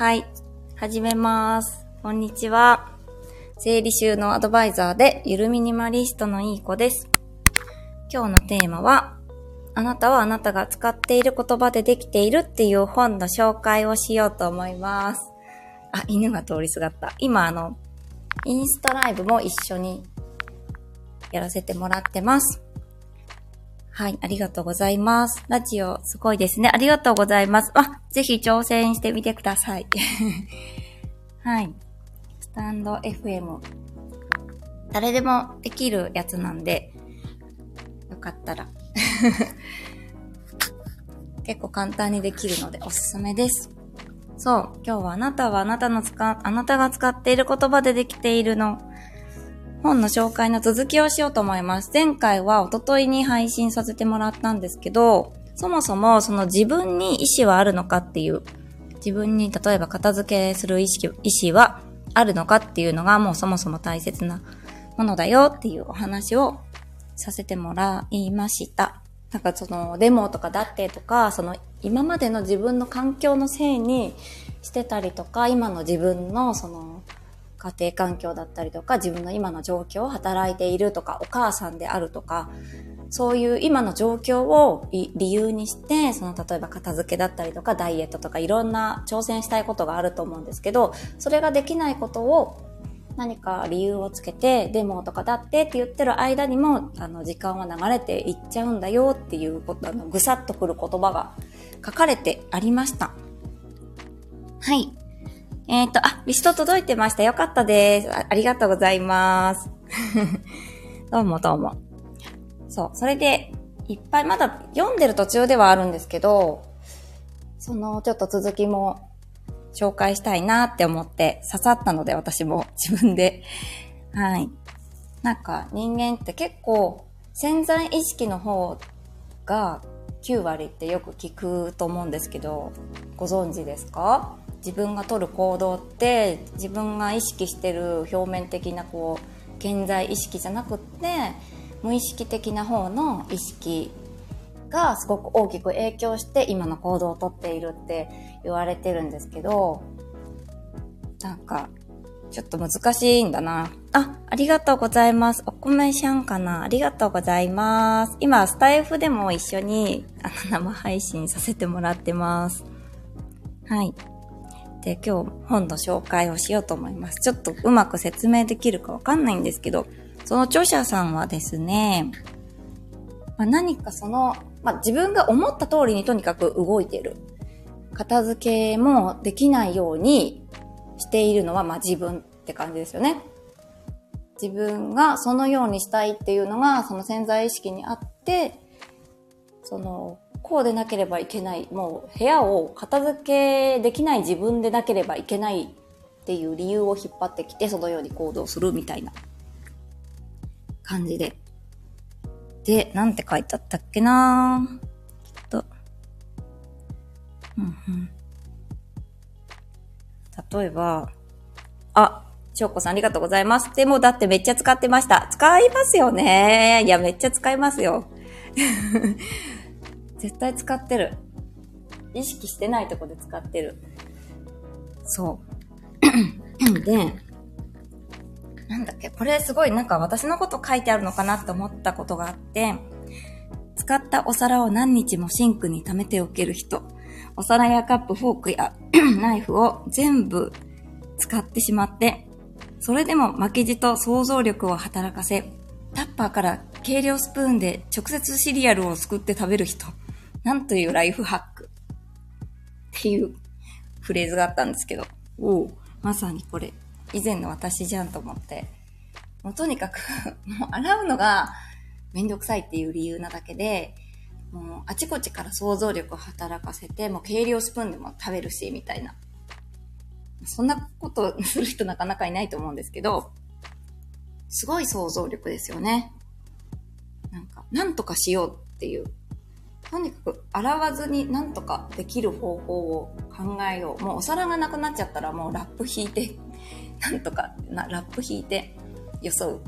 はい。始めます。こんにちは。整理収納アドバイザーでゆるミニマリストのいい子です。今日のテーマは、あなたはあなたが使っている言葉でできているっていう本の紹介をしようと思います。あ、犬が通りすがった。今あの、インスタライブも一緒にやらせてもらってます。はい、ありがとうございます。ラジオ、すごいですね。ありがとうございます。あ、ぜひ挑戦してみてください。はい。スタンド FM。誰でもできるやつなんで、よかったら。結構簡単にできるのでおすすめです。そう、今日はあなたはあなたの使、あなたが使っている言葉でできているの本の紹介の続きをしようと思います。前回はおとといに配信させてもらったんですけど、そもそもその自分に意志はあるのかっていう、自分に例えば片付けする意識、意志はあるのかっていうのがもうそもそも大切なものだよっていうお話をさせてもらいました。なんかそのデモとかだってとか、その今までの自分の環境のせいにしてたりとか、今の自分のその家庭環境だったりとか、自分の今の状況を、働いているとか、お母さんであるとか、そういう今の状況を理由にして、その例えば片付けだったりとか、ダイエットとかいろんな挑戦したいことがあると思うんですけど、それができないことを何か理由をつけて、デモとかだってって言ってる間にも、あの、時間は流れていっちゃうんだよっていうこと、あの、ぐさっとくる言葉が書かれてありました。はい。えっ、ー、と、あ、リスト届いてました。よかったですあ。ありがとうございます。どうもどうも。そう、それで、いっぱいまだ読んでる途中ではあるんですけど、そのちょっと続きも紹介したいなって思って刺さったので私も 自分で。はい。なんか人間って結構潜在意識の方が9割ってよく聞くと思うんですけど、ご存知ですか？自分が取る行動って自分が意識してる表面的なこう現在意識じゃなくって無意識的な方の意識がすごく大きく影響して今の行動をとっているって言われてるんですけどなんかちょっと難しいんだな。あ、ありがとうございます。お米しゃんかなありがとうございます。今、スタイフでも一緒にあの生配信させてもらってます。はい。で、今日本の紹介をしようと思います。ちょっとうまく説明できるかわかんないんですけど、その著者さんはですね、まあ、何かその、まあ、自分が思った通りにとにかく動いてる。片付けもできないようにしているのは、まあ、自分って感じですよね。自分がそのようにしたいっていうのが、その潜在意識にあって、その、こうでなければいけない。もう部屋を片付けできない自分でなければいけないっていう理由を引っ張ってきて、そのように行動するみたいな感じで。で、なんて書いてあったっけな？きっと。うんうん。例えば、あ、しょうこさんありがとうございます。でもだってめっちゃ使ってました。使いますよね。いや、めっちゃ使いますよ。絶対使ってる。意識してないとこで使ってる。そう。で、なんだっけ、これすごいなんか私のこと書いてあるのかなって思ったことがあって、使ったお皿を何日もシンクに溜めておける人。お皿やカップ、フォークや ナイフを全部使ってしまって、それでも負けじと想像力を働かせ、タッパーから計量スプーンで直接シリアルをすくって食べる人。なんというライフハック。っていうフレーズがあったんですけど、おお、まさにこれ、以前の私じゃんと思って、もうとにかく もう洗うのがめんどくさいっていう理由なだけで、もうあちこちから想像力を働かせて、もう計量スプーンでも食べるし、みたいな。そんなことする人なかなかいないと思うんですけど、すごい想像力ですよね。なんか、なんとかしようっていうとにかく洗わずになんとかできる方法を考えよう。もうお皿がなくなっちゃったらもうラップ引いて、なんとかな、ラップ引いて装う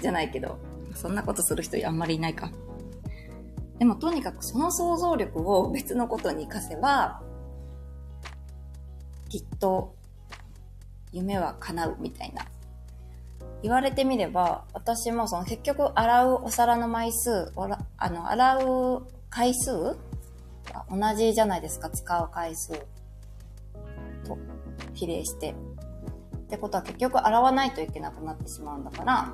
じゃないけど、そんなことする人あんまりいないか。でもとにかくその想像力を別のことに活かせば、きっと夢は叶うみたいな。言われてみれば、私もその結局洗うお皿の枚数、あの、洗う回数？同じじゃないですか、使う回数。と比例して。ってことは結局洗わないといけなくなってしまうんだから、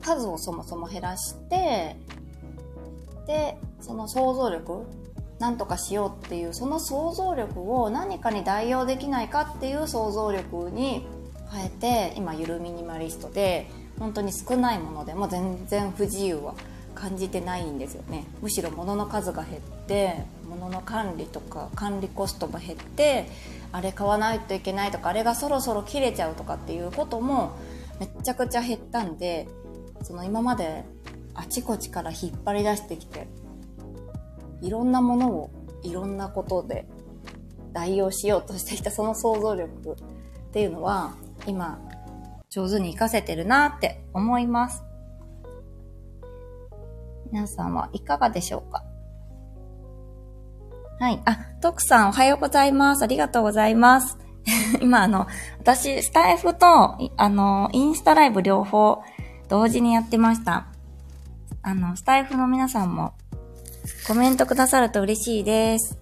数をそもそも減らして、で、その想像力、なんとかしようっていう、その想像力を何かに代用できないかっていう想像力に変えて、今ゆるミニマリストで、本当に少ないものでも全然不自由は感じてないんですよねむしろ物の数が減って物の管理とか管理コストも減ってあれ買わないといけないとかあれがそろそろ切れちゃうとかっていうこともめちゃくちゃ減ったんでその今まであちこちから引っ張り出してきていろんなものをいろんなことで代用しようとしてきたその想像力っていうのは今上手に活かせてるなって思います。皆さんはいかがでしょうか？はい。あ、徳さんおはようございます。ありがとうございます。今あの、私、スタイフと、あの、インスタライブ両方同時にやってました。あの、スタイフの皆さんもコメントくださると嬉しいです。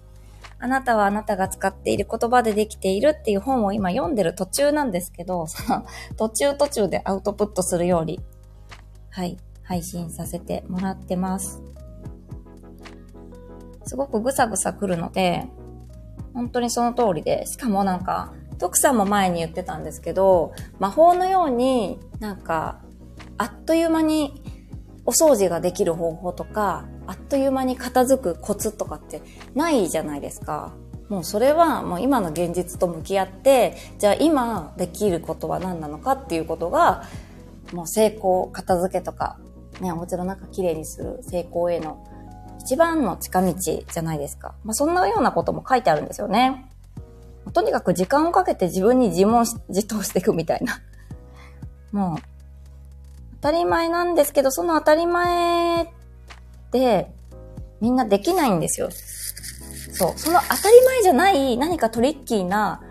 あなたはあなたが使っている言葉でできているっていう本を今読んでる途中なんですけど、その途中途中でアウトプットするように、はい、配信させてもらってます。すごくぐさぐさ来るので、本当にその通りで、しかもなんか、徳さんも前に言ってたんですけど、魔法のようになんか、あっという間にお掃除ができる方法とか、あっという間に片付くコツとかってないじゃないですか。もうそれはもう今の現実と向き合って、じゃあ今できることは何なのかっていうことが、もう成功、片付けとか、ね、お家の中きれいにする成功への一番の近道じゃないですか。まあ、そんなようなことも書いてあるんですよね。とにかく時間をかけて自分に自問 自答していくみたいな。もう、当たり前なんですけど、その当たり前ってみんなできないんですよ。そう。その当たり前じゃない何かトリッキーな、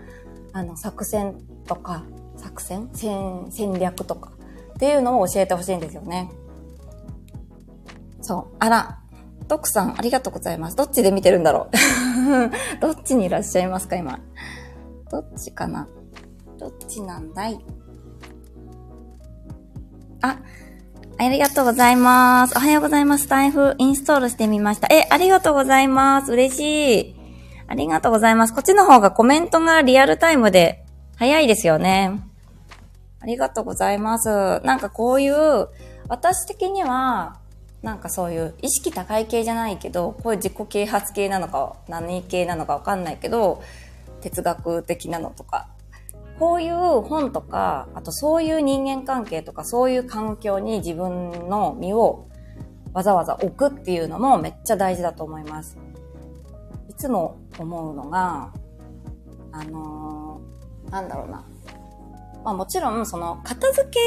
あの、作戦とか、作戦？戦、戦略とかっていうのを教えてほしいんですよね。そう。あら、徳さん、ありがとうございます。どっちで見てるんだろう どっちにいらっしゃいますか、今。どっちかなどっちなんだい？あ、ありがとうございます。おはようございます。タイフインストールしてみました。え、ありがとうございます。嬉しい。ありがとうございます。こっちの方がコメントがリアルタイムで早いですよね。ありがとうございます。なんかこういう、私的には、なんかそういう意識高い系じゃないけど、こういう自己啓発系なのか何系なのかわかんないけど、哲学的なのとか、こういう本とか、あとそういう人間関係とかそういう環境に自分の身をわざわざ置くっていうのもめっちゃ大事だと思います。いつも思うのが、あのー、なんだろうな。まあもちろんその片付け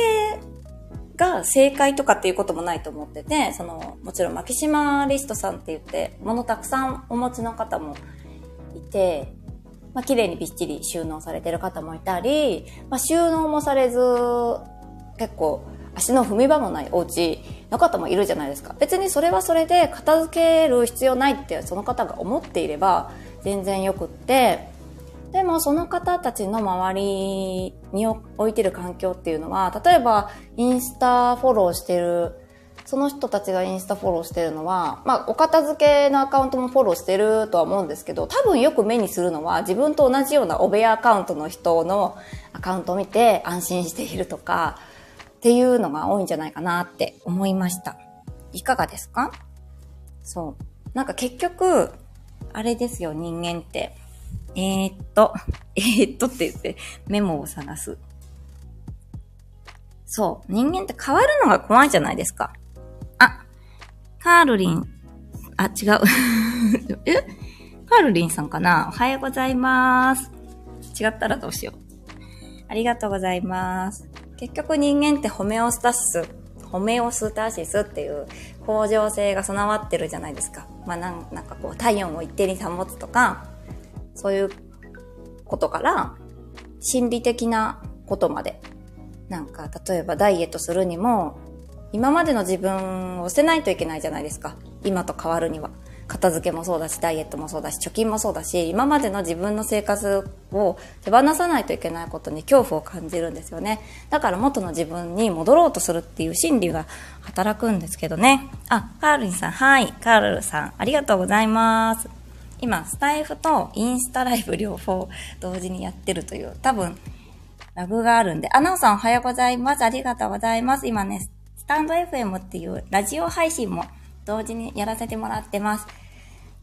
が正解とかっていうこともないと思ってて、その、もちろんマキシマリストさんって言って、物たくさんお持ちの方もいて、まあ、綺麗にびっちり収納されてる方もいたり、まあ、収納もされず、結構足の踏み場もないお家の方もいるじゃないですか。別にそれはそれで片付ける必要ないってその方が思っていれば全然よくって、でもその方たちの周りに置いてる環境っていうのは、例えばインスタフォローしてる、その人たちがインスタフォローしてるのは、まあお片付けのアカウントもフォローしてるとは思うんですけど、多分よく目にするのは自分と同じようなお部屋アカウントの人のアカウントを見て安心しているとか、っていうのが多いんじゃないかなって思いました。いかがですか？そう。なんか結局、あれですよ、人間って。えー、っと、えー、っとって言ってメモを探す。そう。人間って変わるのが怖いじゃないですか。あ、カールリン。あ、違う。え？カールリンさんかな？おはようございます。違ったらどうしよう。ありがとうございます。結局人間ってホメオスタシス、ホメオスタシスっていう向上性が備わってるじゃないですか。まあなんなんかこう体温を一定に保つとか、そういうことから、心理的なことまで。なんか、例えばダイエットするにも、今までの自分を捨てないといけないじゃないですか。今と変わるには。片付けもそうだし、ダイエットもそうだし、貯金もそうだし、今までの自分の生活を手放さないといけないことに恐怖を感じるんですよね。だから元の自分に戻ろうとするっていう心理が働くんですけどね。あ、カールンさん、はい。カールさん、ありがとうございます。今、スタイフとインスタライブ両方同時にやってるという、多分、ラグがあるんで。あ、なおさんおはようございます。ありがとうございます。今ね、スタンド FM っていうラジオ配信も同時にやらせてもらってます。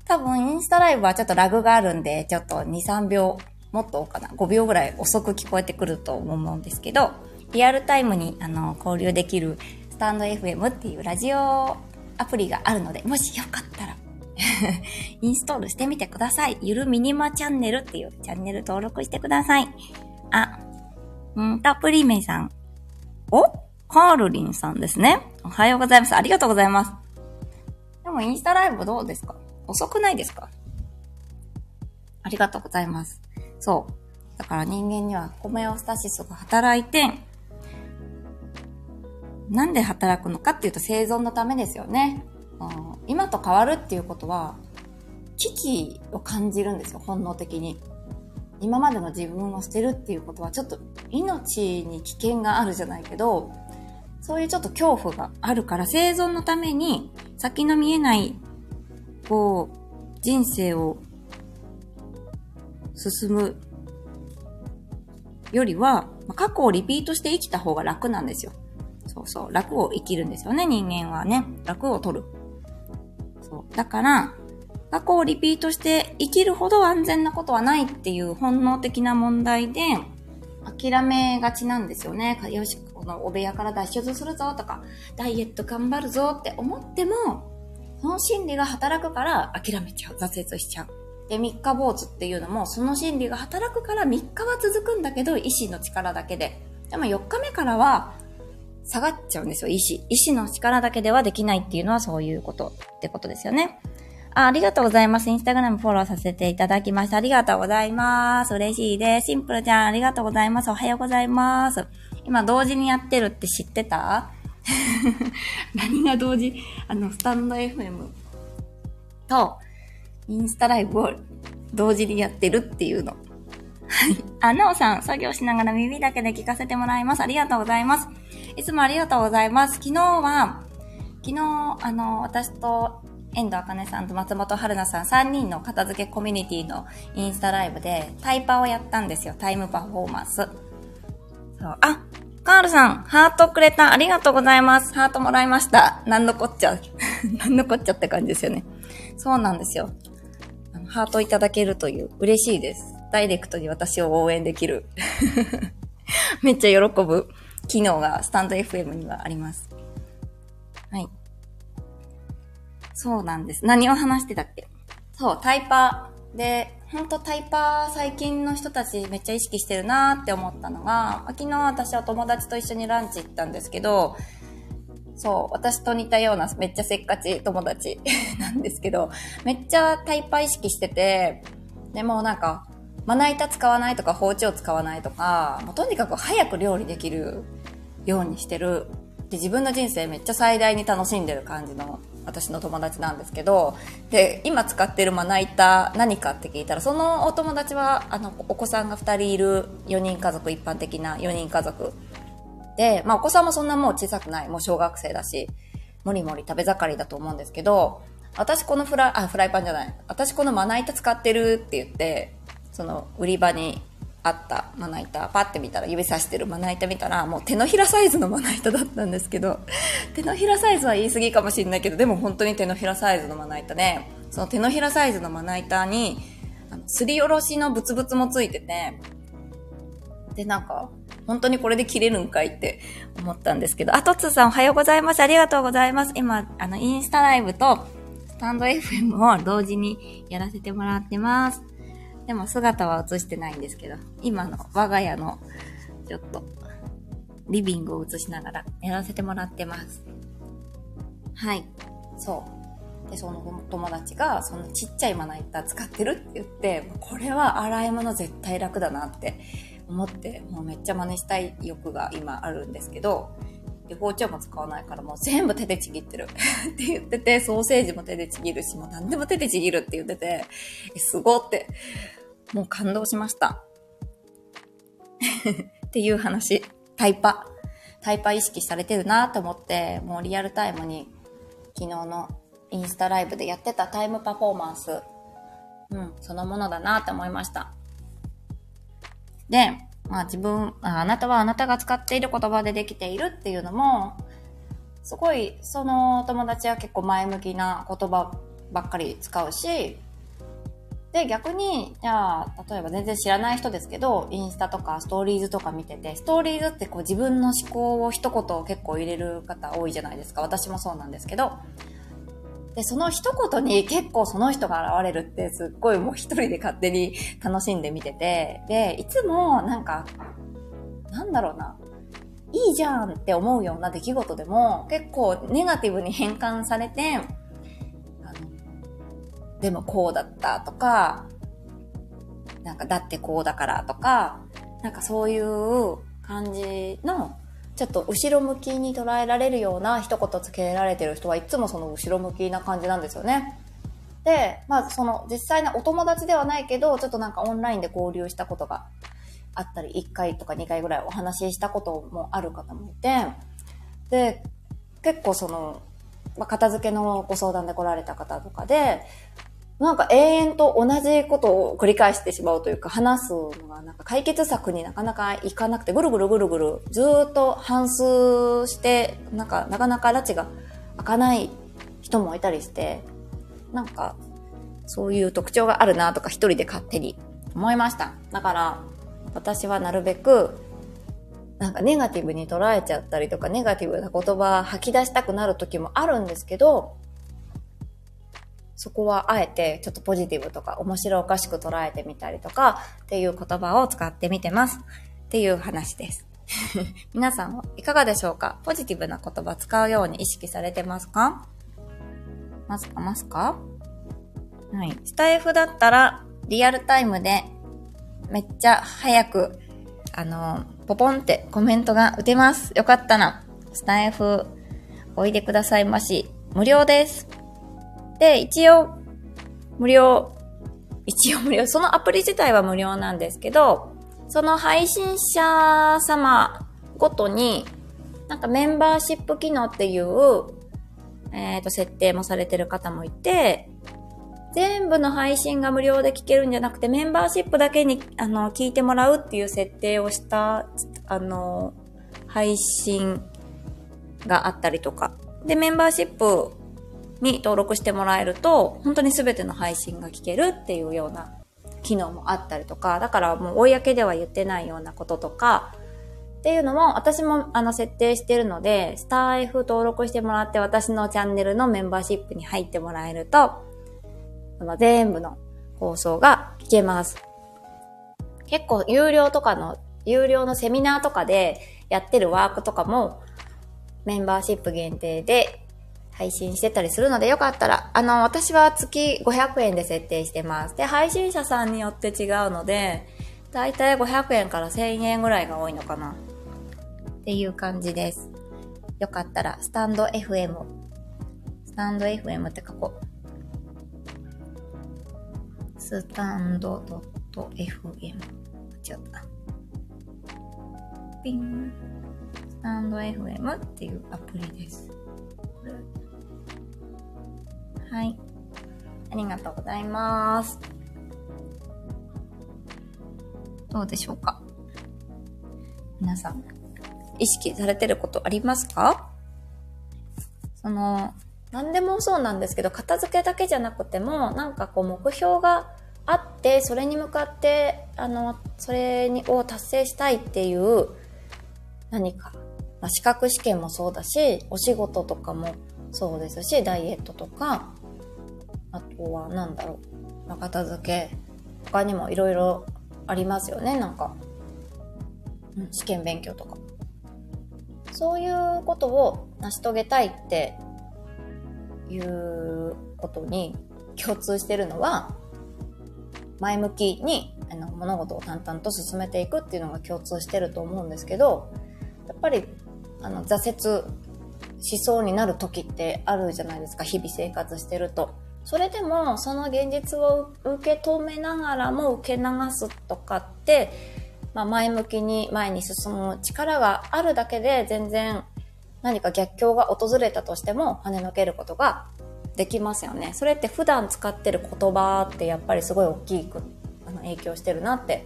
多分、インスタライブはちょっとラグがあるんで、ちょっと2、3秒、もっとかな、5秒ぐらい遅く聞こえてくると思うんですけど、リアルタイムにあの交流できるスタンド FM っていうラジオアプリがあるので、もしよかったら インストールしてみてください。ゆるミニマチャンネルっていうチャンネル登録してください。あ、んたプリメさん。おカールリンさんですね。おはようございます。ありがとうございます。でもインスタライブどうですか？遅くないですか？ありがとうございます。そう。だから人間にはホメオスタシスが働いて、なんで働くのかっていうと生存のためですよね。今と変わるっていうことは、危機を感じるんですよ、本能的に。今までの自分を捨てるっていうことは、ちょっと命に危険があるじゃないけど、そういうちょっと恐怖があるから、生存のために先の見えない、こう、人生を進むよりは、過去をリピートして生きた方が楽なんですよ。そうそう。楽を生きるんですよね、人間はね。楽を取る。そう。だから、過去をリピートして生きるほど安全なことはないっていう本能的な問題で、諦めがちなんですよね。よし、このお部屋から脱出するぞとか、ダイエット頑張るぞって思っても、その心理が働くから諦めちゃう。挫折しちゃう。で、三日坊主っていうのも、その心理が働くから3日は続くんだけど、意志の力だけで。でも4日目からは、下がっちゃうんですよ、意志。意志の力だけではできないっていうのはそういうことってことですよね。あありがとうございます。インスタグラムフォローさせていただきました。ありがとうございます。嬉しいです。シンプルちゃん、ありがとうございます。おはようございます。今、同時にやってるって知ってた？何が同時？あの、スタンド FM と、インスタライブを同時にやってるっていうの。はい。あ、なおさん、作業しながら耳だけで聞かせてもらいます。ありがとうございます。いつもありがとうございます。昨日は、昨日、あの、私と、遠藤茜さんと松本春菜さん3人の片付けコミュニティのインスタライブでタイパをやったんですよ。タイムパフォーマンス。そう。あ、カールさん、ハートくれた。ありがとうございます。ハートもらいました。なんのこっちゃ。なんのこっちゃって感じですよね。そうなんですよ。ハートいただけるという嬉しいです。ダイレクトに私を応援できる。めっちゃ喜ぶ機能がスタンド FM にはあります。はい。そうなんです。何を話してたっけ？そう、タイパー。で、ほんとタイパー最近の人たちめっちゃ意識してるなーって思ったのが、昨日私は友達と一緒にランチ行ったんですけど、そう、私と似たようなめっちゃせっかち友達 なんですけど、めっちゃタイパー意識してて、でもなんか、まな板使わないとか包丁使わないとか、もうとにかく早く料理できるようにしてる。で、自分の人生めっちゃ最大に楽しんでる感じの私の友達なんですけど、で、今使ってるまな板何かって聞いたら、そのお友達は、あの、お子さんが2人いる4人家族、一般的な4人家族で、まあお子さんもそんなもう小さくない、もう小学生だし、もりもり食べ盛りだと思うんですけど、私このフライ、あ、フライパンじゃない。私このまな板使ってるって言って、その売り場にあったまな板、パッて見たら、指さしてるまな板見たら、もう手のひらサイズのまな板だったんですけど、手のひらサイズは言い過ぎかもしれないけど、でも本当に手のひらサイズのまな板で、その手のひらサイズのまな板に、あのすりおろしのブツブツもついてて、で、なんか、本当にこれで切れるんかいって思ったんですけど、あ、トッツーさんおはようございます。ありがとうございます。今、あの、インスタライブと、スタンド FM を同時にやらせてもらってます。でも姿は映してないんですけど、今の我が家の、ちょっと、リビングを映しながらやらせてもらってます。はい。そう。で、その友達が、そんなちっちゃいまな板使ってるって言って、これは洗い物絶対楽だなって思って、もうめっちゃ真似したい欲が今あるんですけど、で包丁も使わないからもう全部手でちぎってる って言ってて、ソーセージも手でちぎるし、もう何でも手でちぎるって言ってて、すごって、もう感動しました。っていう話。タイパ。タイパ意識されてるなと思って、もうリアルタイムに昨日のインスタライブでやってたタイムパフォーマンス、うん、そのものだなって思いました。で、まあ自分あ、あなたはあなたが使っている言葉でできているっていうのも、すごい、その友達は結構前向きな言葉ばっかり使うし、で、逆に、じゃあ、例えば全然知らない人ですけど、インスタとかストーリーズとか見てて、ストーリーズってこう自分の思考を一言結構入れる方多いじゃないですか。私もそうなんですけど。で、その一言に結構その人が現れるってすっごいもう一人で勝手に楽しんで見てて、で、いつもなんか、なんだろうな、いいじゃんって思うような出来事でも結構ネガティブに変換されて、でもこうだったとか、なんかだってこうだからとか、なんかそういう感じの、ちょっと後ろ向きに捉えられるような一言つけられてる人はいつもその後ろ向きな感じなんですよね。で、まあその実際のお友達ではないけど、ちょっとなんかオンラインで交流したことがあったり、1回とか2回ぐらいお話ししたこともある方もいて、で、結構その、まあ、片付けのご相談で来られた方とかで、なんか永遠と同じことを繰り返してしまうというか、話すのがなんか解決策になかなかいかなくて、ぐるぐるぐるぐるずっと反数して、なんかなかなか拉致が開かない人もいたりして、なんかそういう特徴があるなとか一人で勝手に思いました。だから私はなるべくなんかネガティブに捉えちゃったりとか、ネガティブな言葉吐き出したくなる時もあるんですけど、そこはあえてちょっとポジティブとか面白おかしく捉えてみたりとかっていう言葉を使ってみてます。っていう話です。皆さんはいかがでしょうか？ポジティブな言葉使うように意識されてますか？ますか？ますか？はい。スタイフだったらリアルタイムでめっちゃ早くあの、ポポンってコメントが打てます。よかったな。スタイフおいでくださいまし。無料です。で、一応、無料、一応無料、そのアプリ自体は無料なんですけど、その配信者様ごとに、なんかメンバーシップ機能っていう、えっ、ー、と、設定もされてる方もいて、全部の配信が無料で聞けるんじゃなくて、メンバーシップだけに、あの、聞いてもらうっていう設定をした、あの、配信があったりとか。で、メンバーシップに登録してもらえると、本当に全ての配信が聞けるっていうような機能もあったりとか、だからもう公では言ってないようなこととか、っていうのも私もあの設定してるので、スター F 登録してもらって私のチャンネルのメンバーシップに入ってもらえると、その全部の放送が聞けます。結構有料とかの、有料のセミナーとかでやってるワークとかもメンバーシップ限定で配信してたりするのでよかったら、あの、私は月500円で設定してます。で、配信者さんによって違うので、だいたい500円から1000円ぐらいが多いのかな。っていう感じです。よかったら、スタンド FM。スタンド FM って書こう。スタンド .fm。違った。ピン。スタンド FM っていうアプリです。はい。ありがとうございます。どうでしょうか？皆さん、意識されてることありますか？その、何でもそうなんですけど、片付けだけじゃなくても、なんかこう目標があって、それに向かって、あの、それにを達成したいっていう何か、まあ、資格試験もそうだし、お仕事とかもそうですし、ダイエットとか、あとは何だろう、まあ、片付け、他にもいろいろありますよね、なんか。うん、試験勉強とか。そういうことを成し遂げたいっていうことに共通してるのは、前向きにあの物事を淡々と進めていくっていうのが共通してると思うんですけど、やっぱりあの挫折しそうになる時ってあるじゃないですか、日々生活してると。それでも、その現実を受け止めながらも受け流すとかって、まあ、前向きに前に進む力があるだけで全然何か逆境が訪れたとしても跳ねのけることができますよね。それって普段使ってる言葉ってやっぱりすごい大きくあの影響してるなって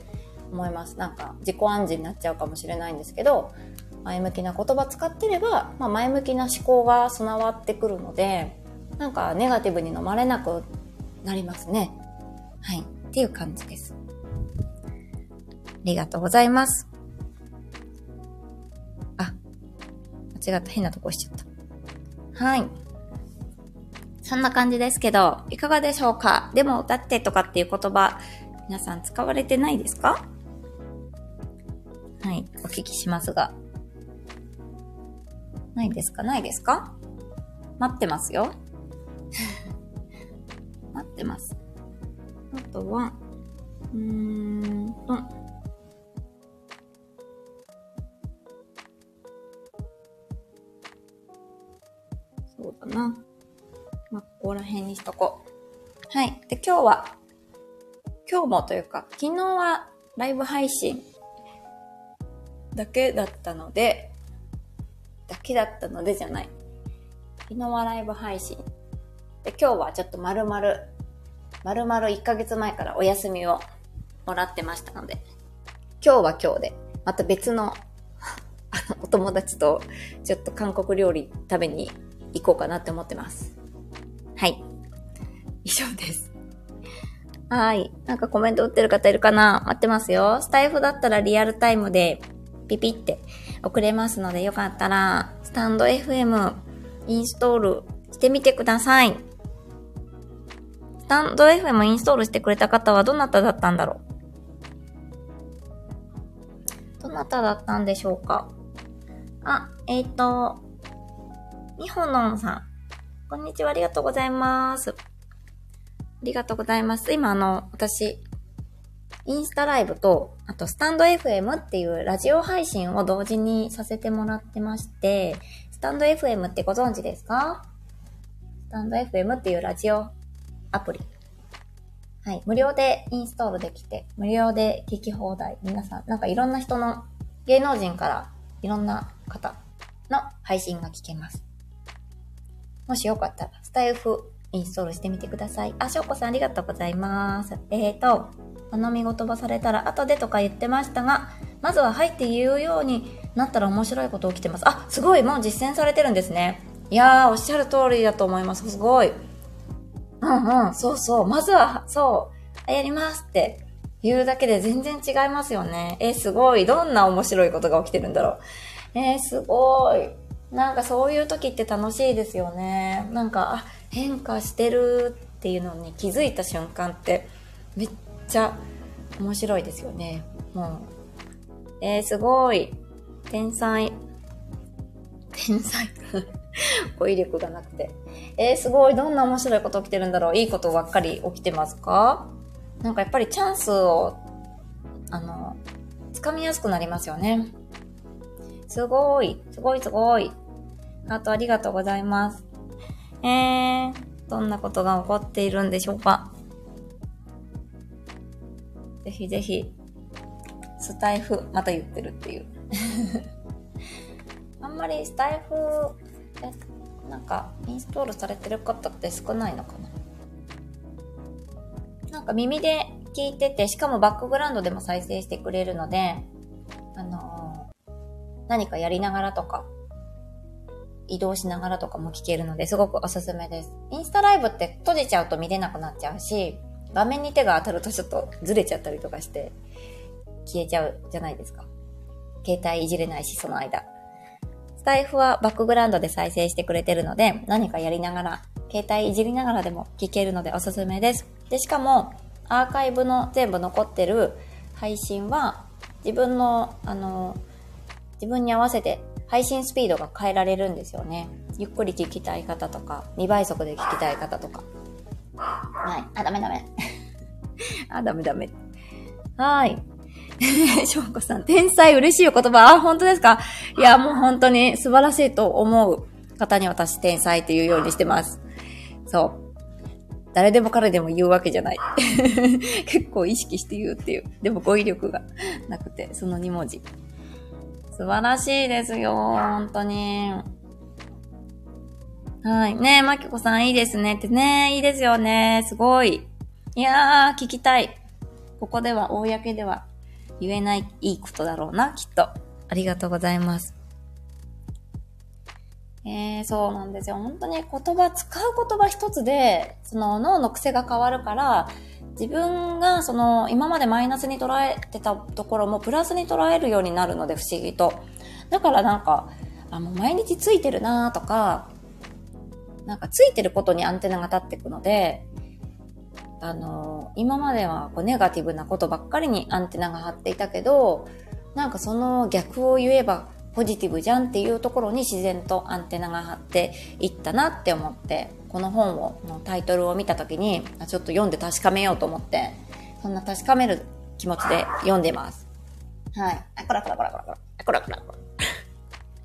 思います。なんか自己暗示になっちゃうかもしれないんですけど、前向きな言葉使ってれば、まあ、前向きな思考が備わってくるので、なんかネガティブに飲まれなくなりますね。はい。っていう感じです。ありがとうございます。あ、間違った。変なとこ押しちゃった。はい。そんな感じですけど、いかがでしょうか？でも、だってとかっていう言葉、皆さん使われてないですか？はい。お聞きしますが。ないですか？ないですか？待ってますよ。待ってます。あとは、うーんと、そうだな。まあ、ここら辺にしとこう。はい。で、今日は、今日もというか、昨日はライブ配信だけだったので、だけだったのでじゃない。昨日はライブ配信。で、今日はちょっと丸々、丸々1ヶ月前からお休みをもらってましたので、今日は今日で、また別の、あの、お友達と、ちょっと韓国料理食べに行こうかなって思ってます。はい。以上です。はい。なんかコメント打ってる方いるかな？待ってますよ。スタイフだったらリアルタイムでピピって送れますので、よかったら、スタンド FM インストールしてみてください。スタンド FM インストールしてくれた方はどなただったんだろう？どなただったんでしょうか？あ、えっ、ー、と、みほのんさん。こんにちは、ありがとうございます。ありがとうございます。今あの、私、インスタライブと、あとスタンド FM っていうラジオ配信を同時にさせてもらってまして、スタンド FM ってご存知ですか？スタンド FM っていうラジオアプリ。はい。無料でインストールできて、無料で聞き放題。皆さん、なんかいろんな人の、芸能人からいろんな方の配信が聞けます。もしよかったら、スタイフインストールしてみてください。あ、しょうこさんありがとうございます。えーと、頼み事ばされたら後でとか言ってましたが、まずは入って言うようになったら面白いこと起きてます。あ、すごいもう実践されてるんですね。いやー、おっしゃる通りだと思います。すごい。うんうん、そうそう。まずは、そう、やりますって言うだけで全然違いますよね。えすごい。どんな面白いことが起きてるんだろう。えー、すごい。なんかそういう時って楽しいですよね。なんか、あ、変化してるっていうのに気づいた瞬間ってめっちゃ面白いですよね。もう。えー、すごい。天才。天才。語彙力がなくて。えー、すごい。どんな面白いこと起きてるんだろう？いいことばっかり起きてますか？なんかやっぱりチャンスを、あの、掴みやすくなりますよね。すごい。すごいすごい。ハートありがとうございます。えー、どんなことが起こっているんでしょうか？ぜひぜひ、スタイフ、また言ってるっていう。あんまりスタイフ、なんか、インストールされてる方って少ないのかな？なんか耳で聞いてて、しかもバックグラウンドでも再生してくれるので、あのー、何かやりながらとか、移動しながらとかも聞けるので、すごくおすすめです。インスタライブって閉じちゃうと見れなくなっちゃうし、画面に手が当たるとちょっとずれちゃったりとかして、消えちゃうじゃないですか。携帯いじれないし、その間。スタイフはバックグラウンドで再生してくれてるので、何かやりながら、携帯いじりながらでも聞けるのでおすすめです。で、しかも、アーカイブの全部残ってる配信は、自分の、あの、自分に合わせて配信スピードが変えられるんですよね。ゆっくり聞きたい方とか、2倍速で聞きたい方とか。はい。あ、ダメダメ。あ、ダメダメ。はい。しょうこさん、天才嬉しいお言葉。あ、本当ですか？いや、もう本当に素晴らしいと思う方に私天才って言うようにしてます。そう。誰でも彼でも言うわけじゃない。結構意識して言うっていう。でも語彙力がなくて、その2文字。素晴らしいですよ、本当に。はい。ねえ、まきこさんいいですねってね。いいですよね。すごい。いやー、聞きたい。ここでは、公では言えないいいことだろうな、きっと。ありがとうございます。えー、そうなんですよ。本当に言葉、使う言葉一つで、その脳の癖が変わるから、自分がその今までマイナスに捉えてたところもプラスに捉えるようになるので不思議と。だからなんか、あ、もう毎日ついてるなとか、なんかついてることにアンテナが立っていくので、あの、今まではこうネガティブなことばっかりにアンテナが張っていたけど、なんかその逆を言えばポジティブじゃんっていうところに自然とアンテナが張っていったなって思って、この本を、のタイトルを見た時に、ちょっと読んで確かめようと思って、そんな確かめる気持ちで読んでます。はい。あ、こらこらこらこらこら。あ、こらこらこら。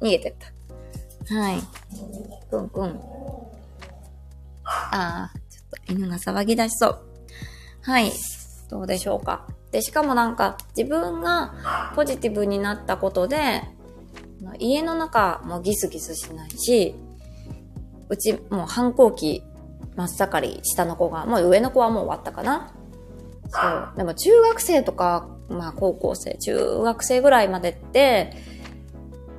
逃げてった。はい。くんくん。ああ、ちょっと犬が騒ぎ出しそう。はいどうでしょうか？で、しかもなんか自分がポジティブになったことで、家の中もギスギスしないし、うちもう反抗期真っ盛り下の子が、もう上の子はもう終わったかな？そう。でも中学生とか、まあ高校生、中学生ぐらいまでって、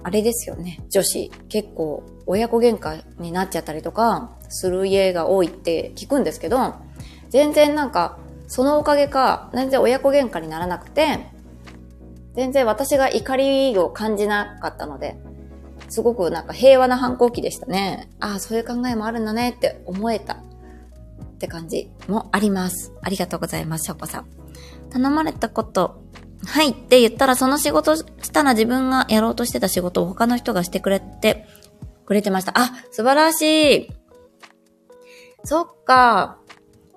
あれですよね。女子、結構親子喧嘩になっちゃったりとか、する家が多いって聞くんですけど、全然なんか、そのおかげか、全然親子喧嘩にならなくて、全然私が怒りを感じなかったので、すごくなんか平和な反抗期でしたね。ああ、そういう考えもあるんだねって思えたって感じもあります。ありがとうございます、しょこさん。頼まれたこと、はいって言ったらその仕事したら自分がやろうとしてた仕事を他の人がしてくれて、くれてました。あ、素晴らしい。そっか。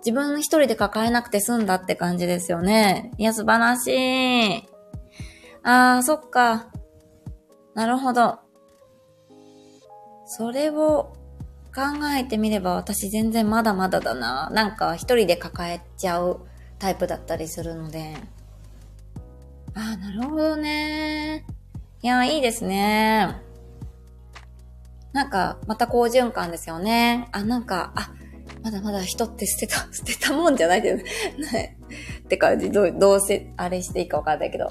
自分一人で抱えなくて済んだって感じですよね。いや、素晴らしい。ああ、そっか。なるほど。それを考えてみれば私全然まだまだだな。なんか一人で抱えちゃうタイプだったりするので。ああ、なるほどね。いや、いいですね。なんか、また好循環ですよね。あ、なんか、あ、まだまだ人って捨てた、捨てたもんじゃないけど、ね。って感じ、どう、どうせ、あれしていいかわかんないけど。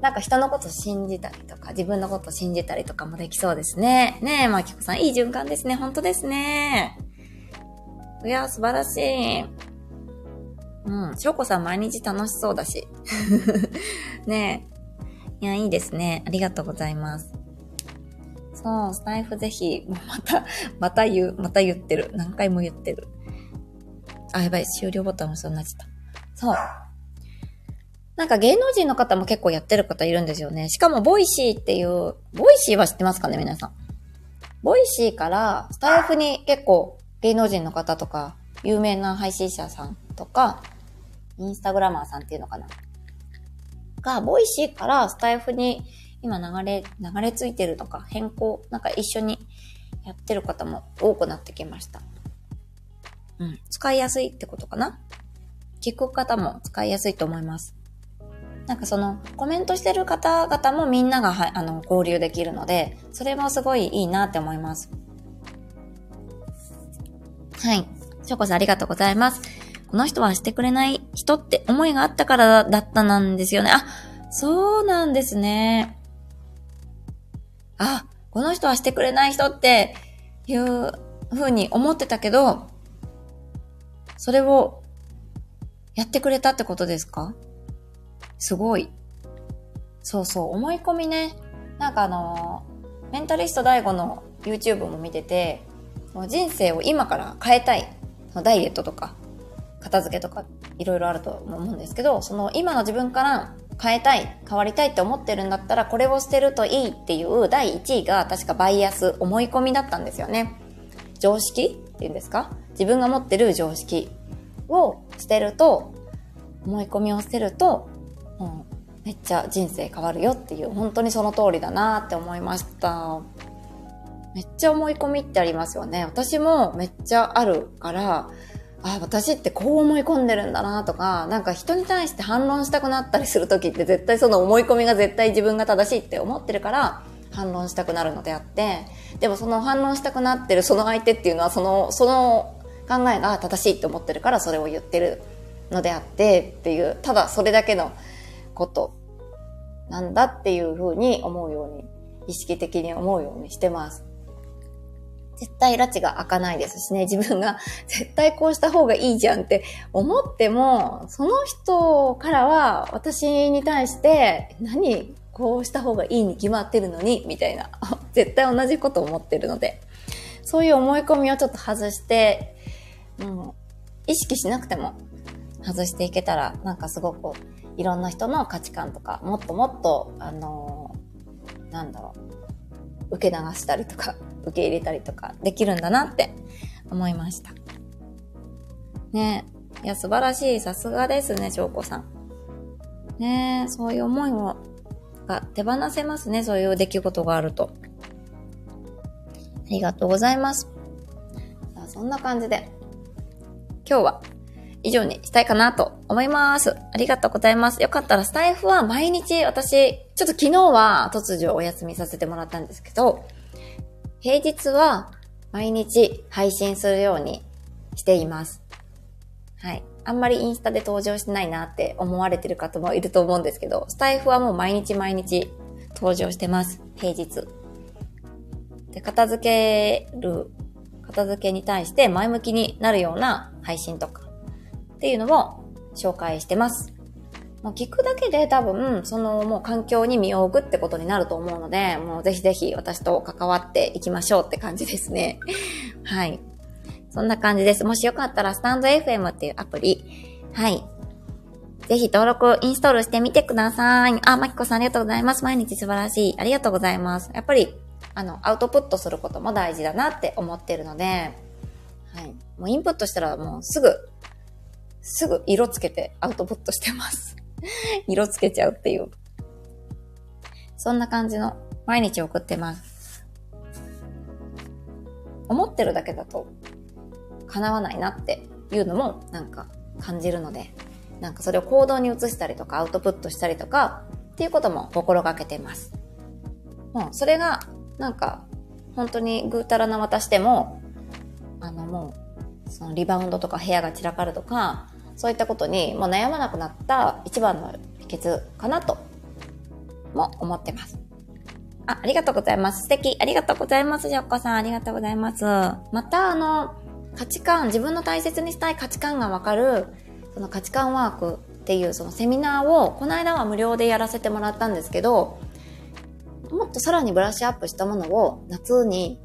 なんか人のこと信じたりとか、自分のこと信じたりとかもできそうですね。ねえ、まきこさん、いい循環ですね。本当ですね。いや、素晴らしい。うん。しょうこさん毎日楽しそうだし。ねえ。いや、いいですね。ありがとうございます。そう、スタイフぜひ、また、また言う、また言ってる。何回も言ってる。あ、やばい、終了ボタン押そうになっちゃった。そう。なんか芸能人の方も結構やってる方いるんですよね。しかも、 Voicy っていう、 Voicy は知ってますかね、皆さん。 Voicy から、スタエフに結構芸能人の方とか、有名な配信者さんとか、インスタグラマーさんっていうのかな。が、 Voicy からスタエフに今流れ、流れ着いてるとか、変更、なんか一緒にやってる方も多くなってきました。うん。使いやすいってことかな？聞く方も使いやすいと思います。なんかそのコメントしてる方々もみんながはあの交流できるので、それもすごいいいなって思います。はい。しょこさんありがとうございます。この人はしてくれない人って思いがあったからだったなんですよね。あ、そうなんですね。あ、この人はしてくれない人っていう風に思ってたけど、それをやってくれたってことですか？すごい。そうそう、思い込みね。なんかあの、メンタリスト DAIGO の YouTube も見てて、人生を今から変えたい。ダイエットとか、片付けとか、いろいろあると思うんですけど、その今の自分から変えたい、変わりたいって思ってるんだったら、これを捨てるといいっていう第1位が確かバイアス、思い込みだったんですよね。常識っていうんですか？自分が持ってる常識を捨てると、思い込みを捨てると、うん、めっちゃ人生変わるよっていう、本当にその通りだなって思いました。めっちゃ思い込みってありますよね。私もめっちゃあるから、あ、私ってこう思い込んでるんだなとか、なんか人に対して反論したくなったりするときって絶対その思い込みが絶対自分が正しいって思ってるから反論したくなるのであって、でもその反論したくなってるその相手っていうのはその、その考えが正しいって思ってるからそれを言ってるのであってっていう、ただそれだけのことなんだっていうふうに思うように、意識的に思うようにしてます。絶対拉致が開かないですしね、自分が 絶対こうした方がいいじゃんって思っても、その人からは私に対して、何こうした方がいいに決まってるのに、みたいな。絶対同じこと思ってるので、そういう思い込みをちょっと外して、う、意識しなくても外していけたら、なんかすごくいろんな人の価値観とか、もっともっと、あのー、なんだろう、受け流したりとか、受け入れたりとかできるんだなって思いました。ねいや、素晴らしい。さすがですね、翔子さん。ねそういう思いを、が手放せますね、そういう出来事があると。ありがとうございます。あそんな感じで、今日は以上にしたいかなと思います。ありがとうございます。よかったらスタイフは毎日私、ちょっと昨日は突如お休みさせてもらったんですけど、平日は毎日配信するようにしています。はい。あんまりインスタで登場してないなって思われてる方もいると思うんですけど、スタイフはもう毎日毎日登場してます。平日。で、片付ける、片付けに対して前向きになるような配信とかっていうのを紹介してます。もう聞くだけで多分、そのもう環境に身を置くってことになると思うので、もうぜひぜひ私と関わっていきましょうって感じですね。はい。そんな感じです。もしよかったら、スタンド FM っていうアプリ、はい。ぜひ登録、インストールしてみてください。あ、まきこさんありがとうございます。毎日素晴らしい。ありがとうございます。やっぱり、あの、アウトプットすることも大事だなって思ってるので、はい。もうインプットしたらもうすぐ、すぐ色つけてアウトプットしてます。色つけちゃうっていう。そんな感じの毎日送ってます。思ってるだけだと叶わないなっていうのもなんか感じるので、なんかそれを行動に移したりとかアウトプットしたりとかっていうことも心がけてます。もうそれがなんか本当にぐうたらな渡しても、あのもうそのリバウンドとか部屋が散らかるとか、そういったことにもう悩まなくなった一番の秘訣かなとも思ってます。あ、ありがとうございます。素敵。ありがとうございます。ジョッコさん。ありがとうございます。また、あの、価値観、自分の大切にしたい価値観がわかる、その価値観ワークっていうそのセミナーを、この間は無料でやらせてもらったんですけど、もっとさらにブラッシュアップしたものを夏に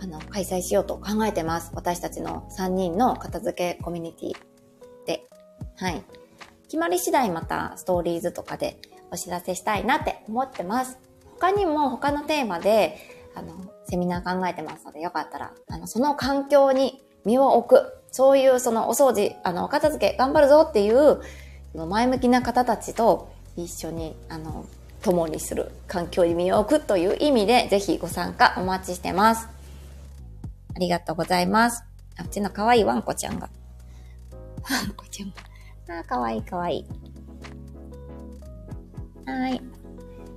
あの開催しようと考えてます。私たちの3人の片付けコミュニティはい。決まり次第またストーリーズとかでお知らせしたいなって思ってます。他にも他のテーマで、あの、セミナー考えてますので、よかったら、あの、その環境に身を置く、そういうそのお掃除、あの、お片付け頑張るぞっていう、前向きな方たちと一緒に、あの、共にする環境に身を置くという意味で、ぜひご参加お待ちしてます。ありがとうございます。あっちの可愛いワンコちゃんが。ワンコちゃん。あ、かわいいかわいい。はい。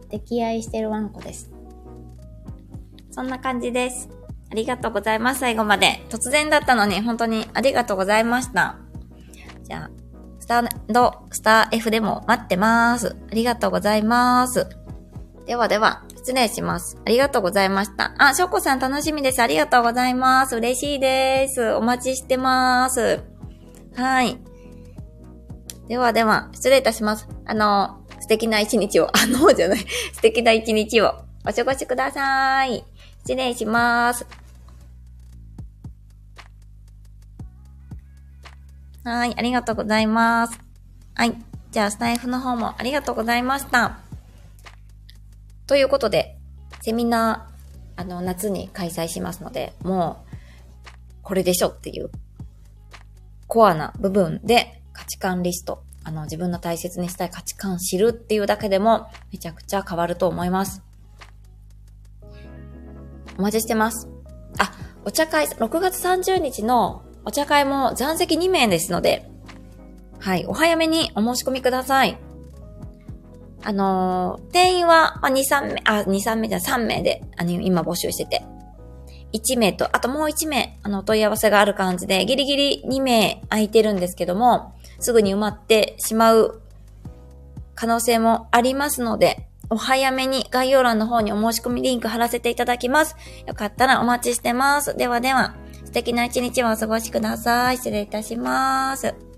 溺愛してるワンコです。そんな感じです。ありがとうございます。最後まで。突然だったのに、本当にありがとうございました。じゃあ、スタンド、スター F でも待ってます。ありがとうございます。ではでは、失礼します。ありがとうございました。あ、しょうこさん楽しみです。ありがとうございます。嬉しいです。お待ちしてます。はい。ではでは、失礼いたします。あの、素敵な一日を、あの、じゃない、素敵な一日をお過ごしください。失礼します。はい、ありがとうございます。はい。じゃあ、スタイフの方もありがとうございました。ということで、セミナー、あの、夏に開催しますので、もう、これでしょっていう、コアな部分で価値観リスト、あの、自分の大切にしたい価値観知るっていうだけでも、めちゃくちゃ変わると思います。お待ちしてます。あ、お茶会、6月30日のお茶会も残席2名ですので、はい、お早めにお申し込みください。あのー、定員は、まあ、2、3名、あ、2、3名じゃ3名で、あの、今募集してて。1名と、あともう1名、あの、問い合わせがある感じで、ギリギリ2名空いてるんですけども、すぐに埋まってしまう可能性もありますので、お早めに概要欄の方にお申し込みリンク貼らせていただきます。よかったらお待ちしてます。ではでは、素敵な一日をお過ごしください。失礼いたします。